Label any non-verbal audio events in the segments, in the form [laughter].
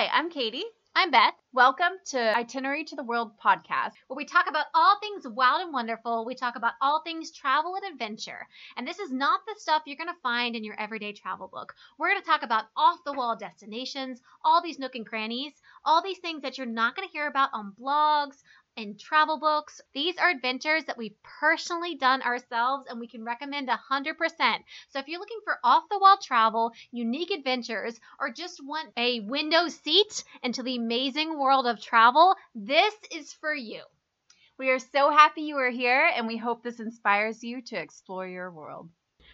Hi, I'm Katie. I'm Beth. Welcome to Itinerary to the World podcast. where we talk about all things wild and wonderful. We talk about all things travel and adventure. And this is not the stuff you're going to find in your everyday travel book. We're going to talk about off the wall destinations, all these nook and crannies, all these things that you're not going to hear about on blogs, in travel books. These are adventures that we've personally done ourselves and we can recommend 100%. So if you're looking for off the wall travel, unique adventures, or just want a window seat into the amazing world of travel, this is for you. We are so happy you are here and we hope this inspires you to explore your world.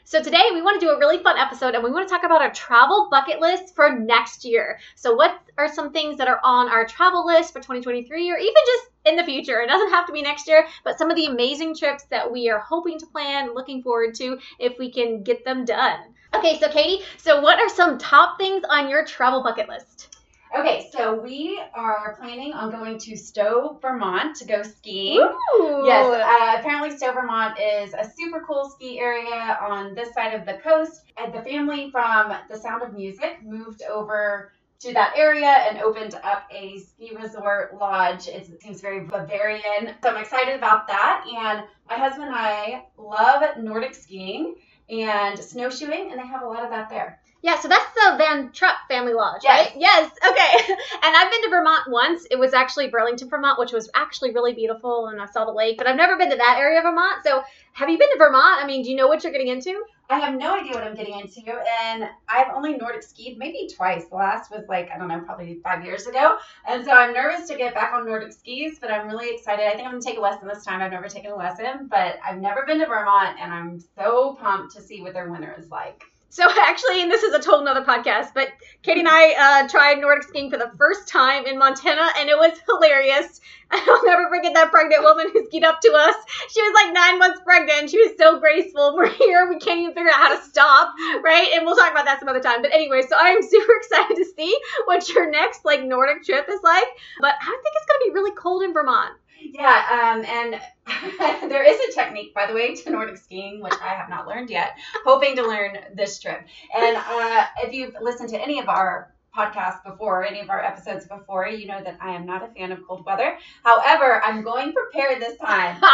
So today we want to do a really fun episode and we want to talk about our travel bucket list for next year. So what are some things that are on our travel list for 2023 or even just in the future? It doesn't have to be next year, but some of the amazing trips that we are hoping to plan, looking forward to if we can get them done. Okay, so Katie, so what are some top things on your travel bucket list? Okay, so we are planning on going to Stowe, Vermont to go skiing. Ooh. Yes, uh, apparently Stowe, Vermont is a super cool ski area on this side of the coast. And the family from The Sound of Music moved over to that area and opened up a ski resort lodge. It seems very Bavarian. So I'm excited about that. And my husband and I love Nordic skiing and snowshoeing, and they have a lot of that there. Yeah, so that's the Von Trapp family lodge, Yes. right? Yes. Okay. [laughs] and I've been to Vermont once. It was actually Burlington, Vermont, which was actually really beautiful, and I saw the lake. But I've never been to that area of Vermont. So, have you been to Vermont? I mean, do you know what you're getting into? I have no idea what I'm getting into, and I've only Nordic skied maybe twice. The last was like, I don't know, probably five years ago. And so I'm nervous to get back on Nordic skis, but I'm really excited. I think I'm to take a lesson this time. I've never taken a lesson, but I've never been to Vermont, and I'm so pumped to see what their winter is like. So [laughs] actually, and this is a total another podcast, but Katie and I uh, tried Nordic skiing for the first time in Montana, and it was hilarious. [laughs] I'll never forget that pregnant woman who skied up to us. She was like nine months pregnant. She was so graceful. [laughs] We're here. We can't even figure out how to stop, right? And we'll talk about that some other time. But anyway, so I'm super excited to see what your next like Nordic trip is like. But I think it's gonna be really cold in Vermont. Yeah, um, and [laughs] there is a technique, by the way, to Nordic skiing, which I have not learned yet, hoping to learn this trip. And uh, if you've listened to any of our podcasts before, any of our episodes before, you know that I am not a fan of cold weather. However, I'm going prepared this time. [laughs]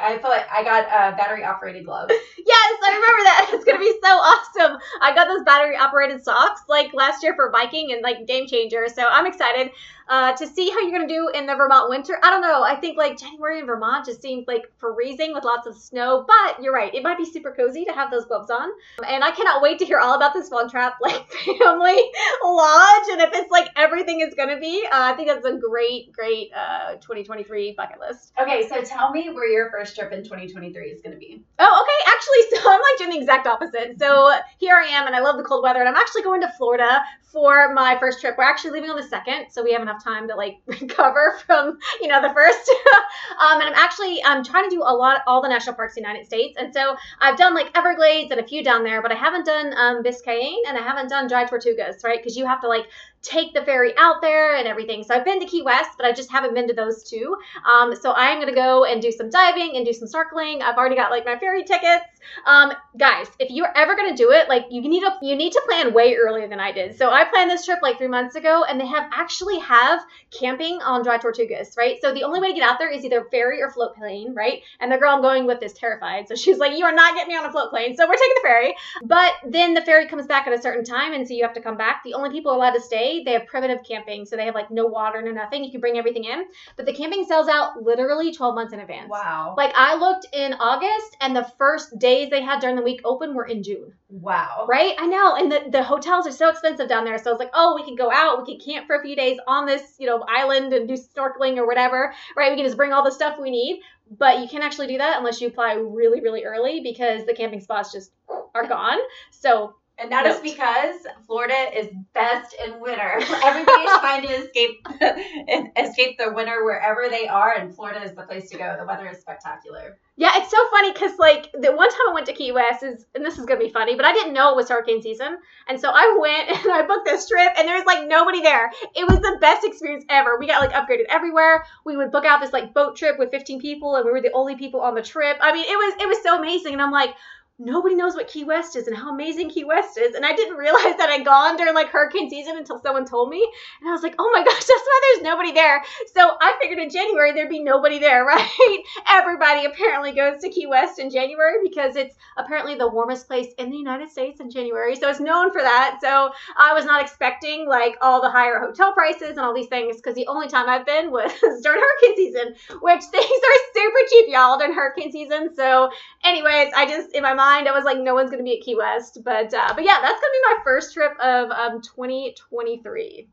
I feel like I got uh, battery operated gloves. Yes, I remember that. It's gonna be so awesome. I got those battery operated socks like last year for biking and like game changer. So I'm excited uh, to see how you're gonna do in the Vermont winter. I don't know. I think like January in Vermont just seems like freezing with lots of snow. But you're right. It might be super cozy to have those gloves on. And I cannot wait to hear all about this Von Trapp [laughs] like family lodge and if it's like everything is gonna be. Uh, I think that's a great, great uh, 2023 bucket list. Okay, so tell me where your first trip in 2023 is going to be. Oh, okay. Actually, [laughs] so I'm like doing the exact opposite. So here I am, and I love the cold weather, and I'm actually going to Florida for my first trip. We're actually leaving on the second, so we have enough time to like [laughs] recover from you know the first. [laughs] um, and I'm actually I'm trying to do a lot all the national parks in the United States, and so I've done like Everglades and a few down there, but I haven't done um, Biscayne and I haven't done Dry Tortugas, right? Because you have to like take the ferry out there and everything. So I've been to Key West, but I just haven't been to those two. Um, so I'm gonna go and do some diving and do some snorkeling. I've already got like my ferry tickets. Um, guys, if you're ever gonna do it, like you need to you need to plan way earlier than I did. So I planned this trip like three months ago, and they have actually have camping on Dry Tortugas, right? So the only way to get out there is either ferry or float plane, right? And the girl I'm going with is terrified, so she's like, "You are not getting me on a float plane." So we're taking the ferry, but then the ferry comes back at a certain time, and so you have to come back. The only people allowed to stay they have primitive camping, so they have like no water, no nothing. You can bring everything in, but the camping sells out literally 12 months in advance. Wow. Like I looked in August, and the first days they had during the week open were in June. wow. Right? I know. And the, the hotels are so expensive down there. So I was like, oh, we can go out, we can camp for a few days on this, you know, island and do snorkeling or whatever. Right? We can just bring all the stuff we need. But you can't actually do that unless you apply really, really early because the camping spots just are gone. So And that is because Florida is best in winter. [laughs] Everybody is trying to escape [laughs] escape the winter wherever they are, and Florida is the place to go. The weather is spectacular. Yeah, it's so funny because like the one time I went to Key West is, and this is gonna be funny, but I didn't know it was hurricane season, and so I went [laughs] and I booked this trip, and there was like nobody there. It was the best experience ever. We got like upgraded everywhere. We would book out this like boat trip with 15 people, and we were the only people on the trip. I mean, it was it was so amazing, and I'm like. Nobody knows what Key West is and how amazing Key West is. And I didn't realize that I'd gone during like hurricane season until someone told me. And I was like, oh my [laughs] gosh, that's why there's nobody there. So I figured in January there'd be nobody there, [laughs] right? Everybody apparently goes to Key West in January because it's apparently the warmest place in the United States in January. So it's known for that. So I was not expecting like all the higher hotel prices and all these things because the only time I've been [laughs] was during hurricane season, which things are super cheap, y'all, during hurricane season. So, anyways, I just in my mind I was like, no one's gonna be at Key West, but uh, but yeah, that's gonna be my first trip of um 2023.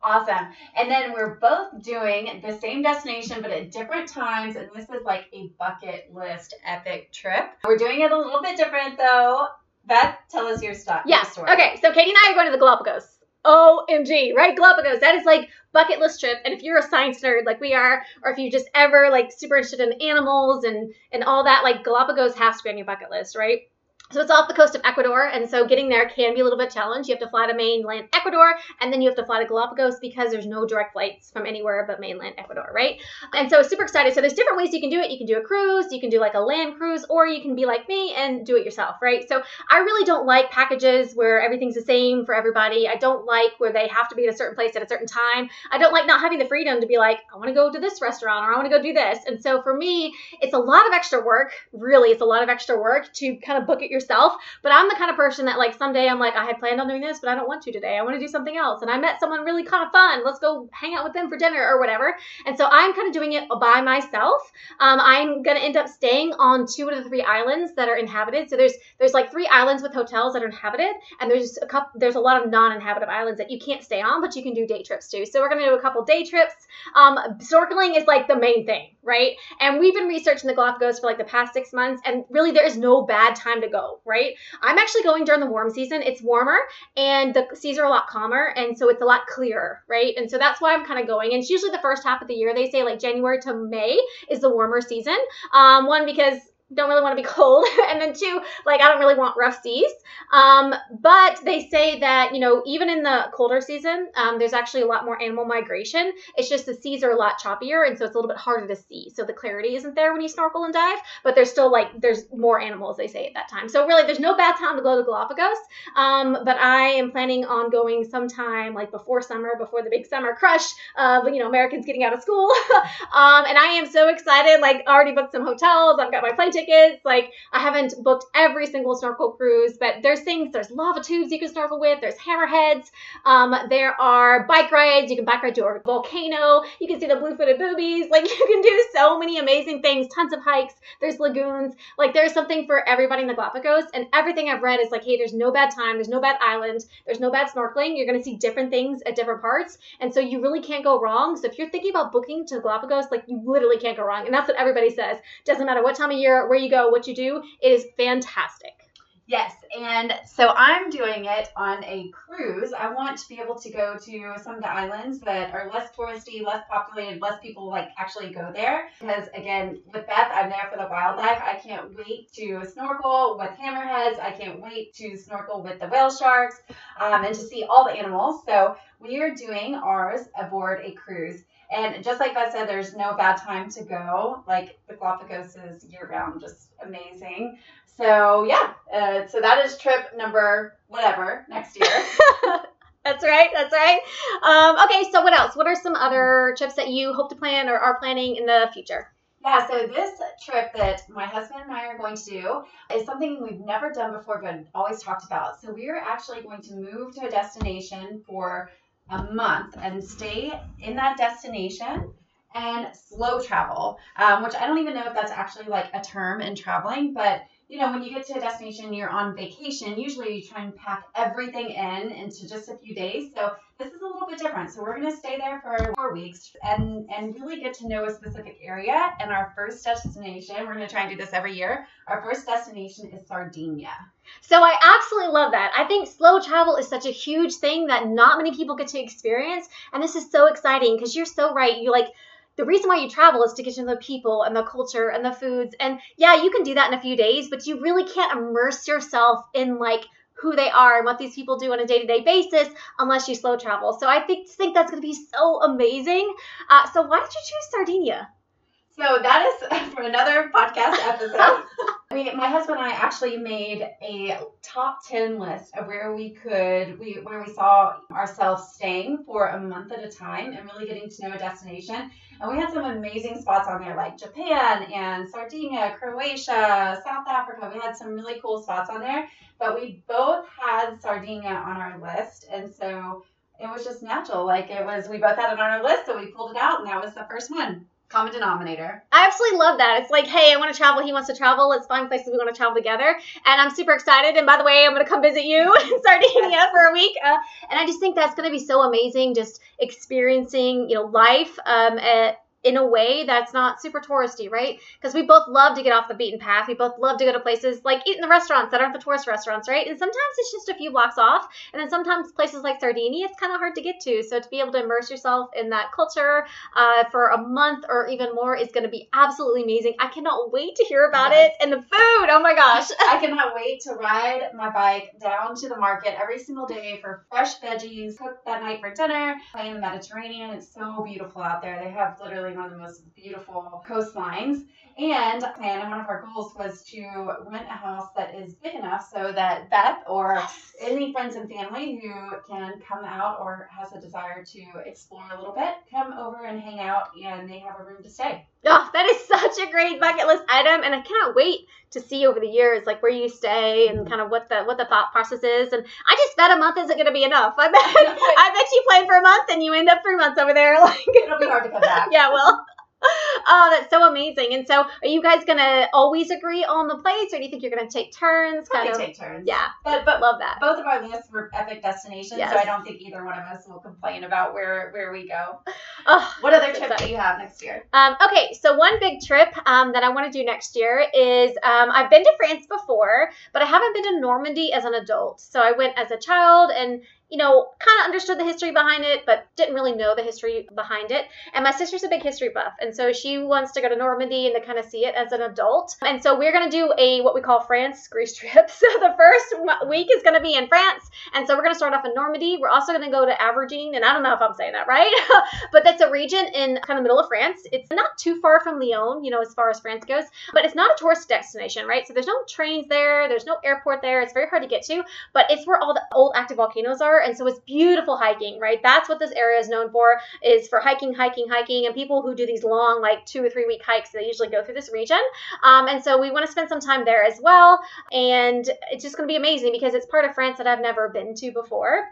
Awesome. And then we're both doing the same destination, but at different times. And this is like a bucket list epic trip. We're doing it a little bit different though. Beth, tell us your stuff. Yeah. Okay. So Katie and I are going to the Galapagos. OMG, right? Galapagos. That is like bucket list trip. And if you're a science nerd like we are, or if you just ever like super interested in animals and and all that, like Galapagos has to be on your bucket list, right? So it's off the coast of Ecuador, and so getting there can be a little bit challenged. You have to fly to mainland Ecuador, and then you have to fly to Galapagos because there's no direct flights from anywhere but mainland Ecuador, right? And so super excited. So there's different ways you can do it. You can do a cruise, you can do like a land cruise, or you can be like me and do it yourself, right? So I really don't like packages where everything's the same for everybody. I don't like where they have to be at a certain place at a certain time. I don't like not having the freedom to be like, I want to go to this restaurant or I want to go do this. And so for me, it's a lot of extra work. Really, it's a lot of extra work to kind of book it yourself. But I'm the kind of person that like someday I'm like, I had planned on doing this, but I don't want to today. I want to do something else. And I met someone really kind of fun. Let's go hang out with them for dinner or whatever. And so I'm kind of doing it by myself. Um, I'm gonna end up staying on two of the three islands that are inhabited. So there's there's like three islands with hotels that are inhabited, and there's a couple there's a lot of non-inhabited islands that you can't stay on, but you can do day trips too. So we're gonna do a couple day trips. Um, snorkeling is like the main thing, right? And we've been researching the Galapagos for like the past six months, and really there is no bad time to go, right? I'm actually going during the warm season. It's warmer and the seas are a lot calmer, and so it's a lot clearer, right? And so that's why I'm kind of going. And it's usually the first half of the year. They say like January to May is the warmer season. Um, one because don't really want to be [laughs] cold. And then two like i don't really want rough seas. Um, but they say that you know even in the colder season um, there's actually a lot more animal migration. It's just the seas are a lot choppier and so it's a little bit harder to see. So the clarity isn't there when you snorkel and dive but there's still like there's more animals they say at that time. So really there's no bad time to go to galapagos. Um, but i am planning on going sometime like before summer before the big summer crush of you know americans getting out of school. [laughs] Um, and i am so excited like already booked some hotels. I've got my plane tickets. Like I haven't booked every single snorkel cruise, but there's things. There's lava tubes you can snorkel with. There's hammerheads. Um, there are bike rides. You can bike ride to a volcano. You can see the blue-footed boobies. [laughs] Like you can do so many amazing things. Tons of hikes. There's lagoons. Like there's something for everybody in the Galapagos. And everything I've read is like, hey, there's no bad time. There's no bad island. There's no bad snorkeling. You're gonna see different things at different parts, and so you really can't go wrong. So if you're thinking about booking to the Galapagos, like you literally can't go wrong. And that's what everybody says. Doesn't matter what time of year, where you go, what you do. It is fantastic. Yes, and so I'm doing it on a cruise. I want to be able to go to some of the islands that are less touristy, less populated, less people like actually go there. Because again, with Beth, I'm there for the wildlife. I can't wait to snorkel with hammerheads. I can't wait to snorkel with the whale sharks um, and to see all the animals. So we are doing ours aboard a cruise. And just like Beth said, there's no bad time to go. Like the Galapagos is year round, just amazing. So yeah, uh, so that is trip number whatever next year. [laughs] [laughs] that's right. That's right. Um, okay, so what else? What are some other trips that you hope to plan or are planning in the future? Yeah, so this trip that my husband and I are going to do is something we've never done before, but always talked about. So we are actually going to move to a destination for a month and stay in that destination and slow travel, um, which I don't even know if that's actually like a term in traveling, but you know, when you get to a destination, you're on vacation. Usually, you try and pack everything in into just a few days. So this is a little bit different. So we're going to stay there for four weeks and and really get to know a specific area. And our first destination, we're going to try and do this every year. Our first destination is Sardinia. So I absolutely love that. I think slow travel is such a huge thing that not many people get to experience, and this is so exciting because you're so right. You like the reason why you travel is to get to know the people and the culture and the foods. And yeah, you can do that in a few days, but you really can't immerse yourself in like who they are and what these people do on a day-to-day basis unless you slow travel. So I think think that's going to be so amazing. Uh, so why did you choose Sardinia? So that is [laughs] for another podcast episode. We, my husband and I actually made a top 10 list of where we could, we, where we saw ourselves staying for a month at a time and really getting to know a destination. And we had some amazing spots on there like Japan and Sardinia, Croatia, South Africa. We had some really cool spots on there, but we both had Sardinia on our list. And so it was just natural. Like it was, we both had it on our list, so we pulled it out, and that was the first one. Common denominator. I absolutely love that. It's like, hey, I want to travel. He wants to travel. Let's find places we want to travel together. And I'm super excited. And by the way, I'm going to come visit you [laughs] in Sardinia for a week. Uh, and I just think that's going to be so amazing. Just experiencing, you know, life um, at in a way that's not super touristy, right? Because we both love to get off the beaten path. We both love to go to places like eat in the restaurants that aren't the tourist restaurants, right? And sometimes it's just a few blocks off. And then sometimes places like Sardinia, it's kind of hard to get to. So to be able to immerse yourself in that culture uh, for a month or even more is going to be absolutely amazing. I cannot wait to hear about Yes. it and the food. Oh my gosh. [laughs] I cannot wait to ride my bike down to the market every single day for fresh veggies, cooked that night for dinner, play in the Mediterranean. It's so beautiful out there. They have literally one of the most beautiful coastlines. And and one of our goals was to rent a house that is big enough so that Beth or any friends and family who can come out or has a desire to explore a little bit, come over and hang out and they have a room to stay. Oh, that is such a great bucket list item, and I cannot wait to see over the years like where you stay and mm-hmm. kind of what the what the thought process is. And I just bet a month isn't going to be enough. I bet [laughs] I bet you plan for a month and you end up three months over there. [laughs] Like, It'll be hard to come back. yeah, well. Oh, that's so amazing. And so, are you guys gonna always agree on the place, or do you think you're gonna take turns? Kind of. take turns. Yeah, But but love that. both of our lists were epic destinations, Yes. so I don't think either one of us will complain about where where we go. [laughs] Oh, What other trip do you have next year? Um, okay, so one big trip um, that I want to do next year is um, I've been to France before, but I haven't been to Normandy as an adult. So I went as a child and you know, kind of understood the history behind it, but didn't really know the history behind it. And my sister's a big history buff, and so she wants to go to Normandy and to kind of see it as an adult. And so we're gonna do a what we call France Greece trip. [laughs] So the first week is gonna be in France, and so we're gonna start off in Normandy. We're also gonna go to Auvergne, and I don't know if I'm saying that right, [laughs] but that's a region in kind of middle of France. It's not too far from Lyon, you know, as far as France goes, but it's not a tourist destination, right? So there's no trains there, there's no airport there. It's very hard to get to, but it's where all the old active volcanoes are, and so it's beautiful hiking, right? That's what this area is known for, is for hiking, hiking, hiking, and people who do these long, like two or three week hikes, they usually go through this region. Um, and so we want to spend some time there as well, and it's just going to be amazing because it's part of France that I've never been to before.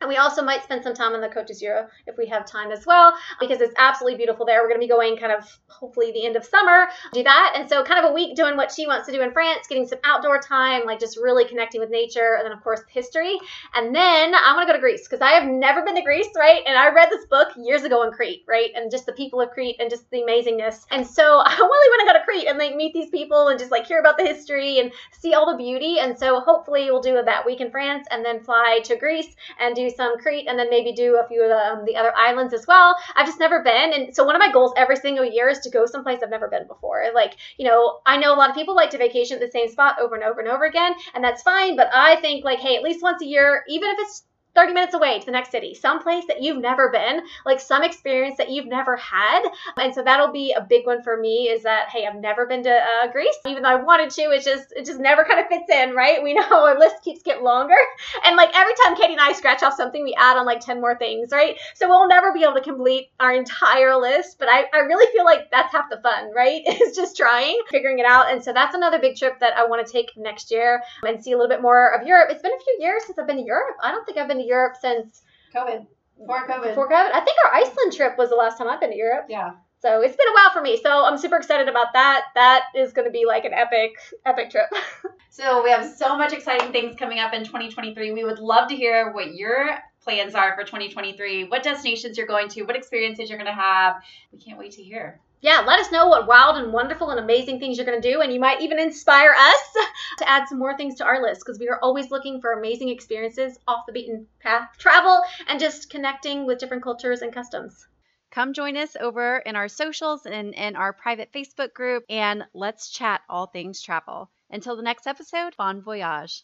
And we also might spend some time on the Côte d'Azur if we have time as well, because it's absolutely beautiful there. We're going to be going kind of hopefully the end of summer, do that. And so, kind of a week doing what she wants to do in France, getting some outdoor time, like just really connecting with nature, and then, of course, history. And then I want to go to Greece because I have never been to Greece, right? And I read this book years ago in Crete, right? And just the people of Crete and just the amazingness. And so, [laughs] I really want to go to Crete and like meet these people and just like hear about the history and see all the beauty. And so, hopefully, we'll do that week in France and then fly to Greece and do some Crete and then maybe do a few of the, um, the other islands as well. I've just never been. And so one of my goals every single year is to go someplace I've never been before. Like, you know, I know a lot of people like to vacation at the same spot over and over and over again, and that's fine. But I think like, hey, at least once a year, even if it's 30 minutes away to the next city, someplace that you've never been, like some experience that you've never had. And so that'll be a big one for me is that, hey, I've never been to uh, Greece, even though I wanted to, It just, it just never kind of fits in, right? We [laughs] know our list keeps getting longer. And like every time Katie and I scratch off something, we add on like 10 more things, right? So we'll never be able to complete our entire list, but I, I really feel like that's half the fun, right? [laughs] Is just trying, figuring it out. And so that's another big trip that I want to take next year and see a little bit more of Europe. It's been a few years since I've been to Europe. I don't think I've been to Europe since COVID. Before COVID. before COVID. I think our Iceland trip was the last time I've been to Europe. Yeah. So it's been a while for me. So I'm super excited about that. That is going to be like an epic, epic trip. [laughs] So we have so much exciting things coming up in 2023. We would love to hear what your plans are for 2023, what destinations you're going to, what experiences you're going to have. We can't wait to hear. Yeah, let us know what wild and wonderful and amazing things you're going to do. And you might even inspire us [laughs] to add some more things to our list because we are always looking for amazing experiences off the beaten path travel and just connecting with different cultures and customs. Come join us over in our socials and in our private Facebook group, and let's chat all things travel. Until the next episode, bon voyage.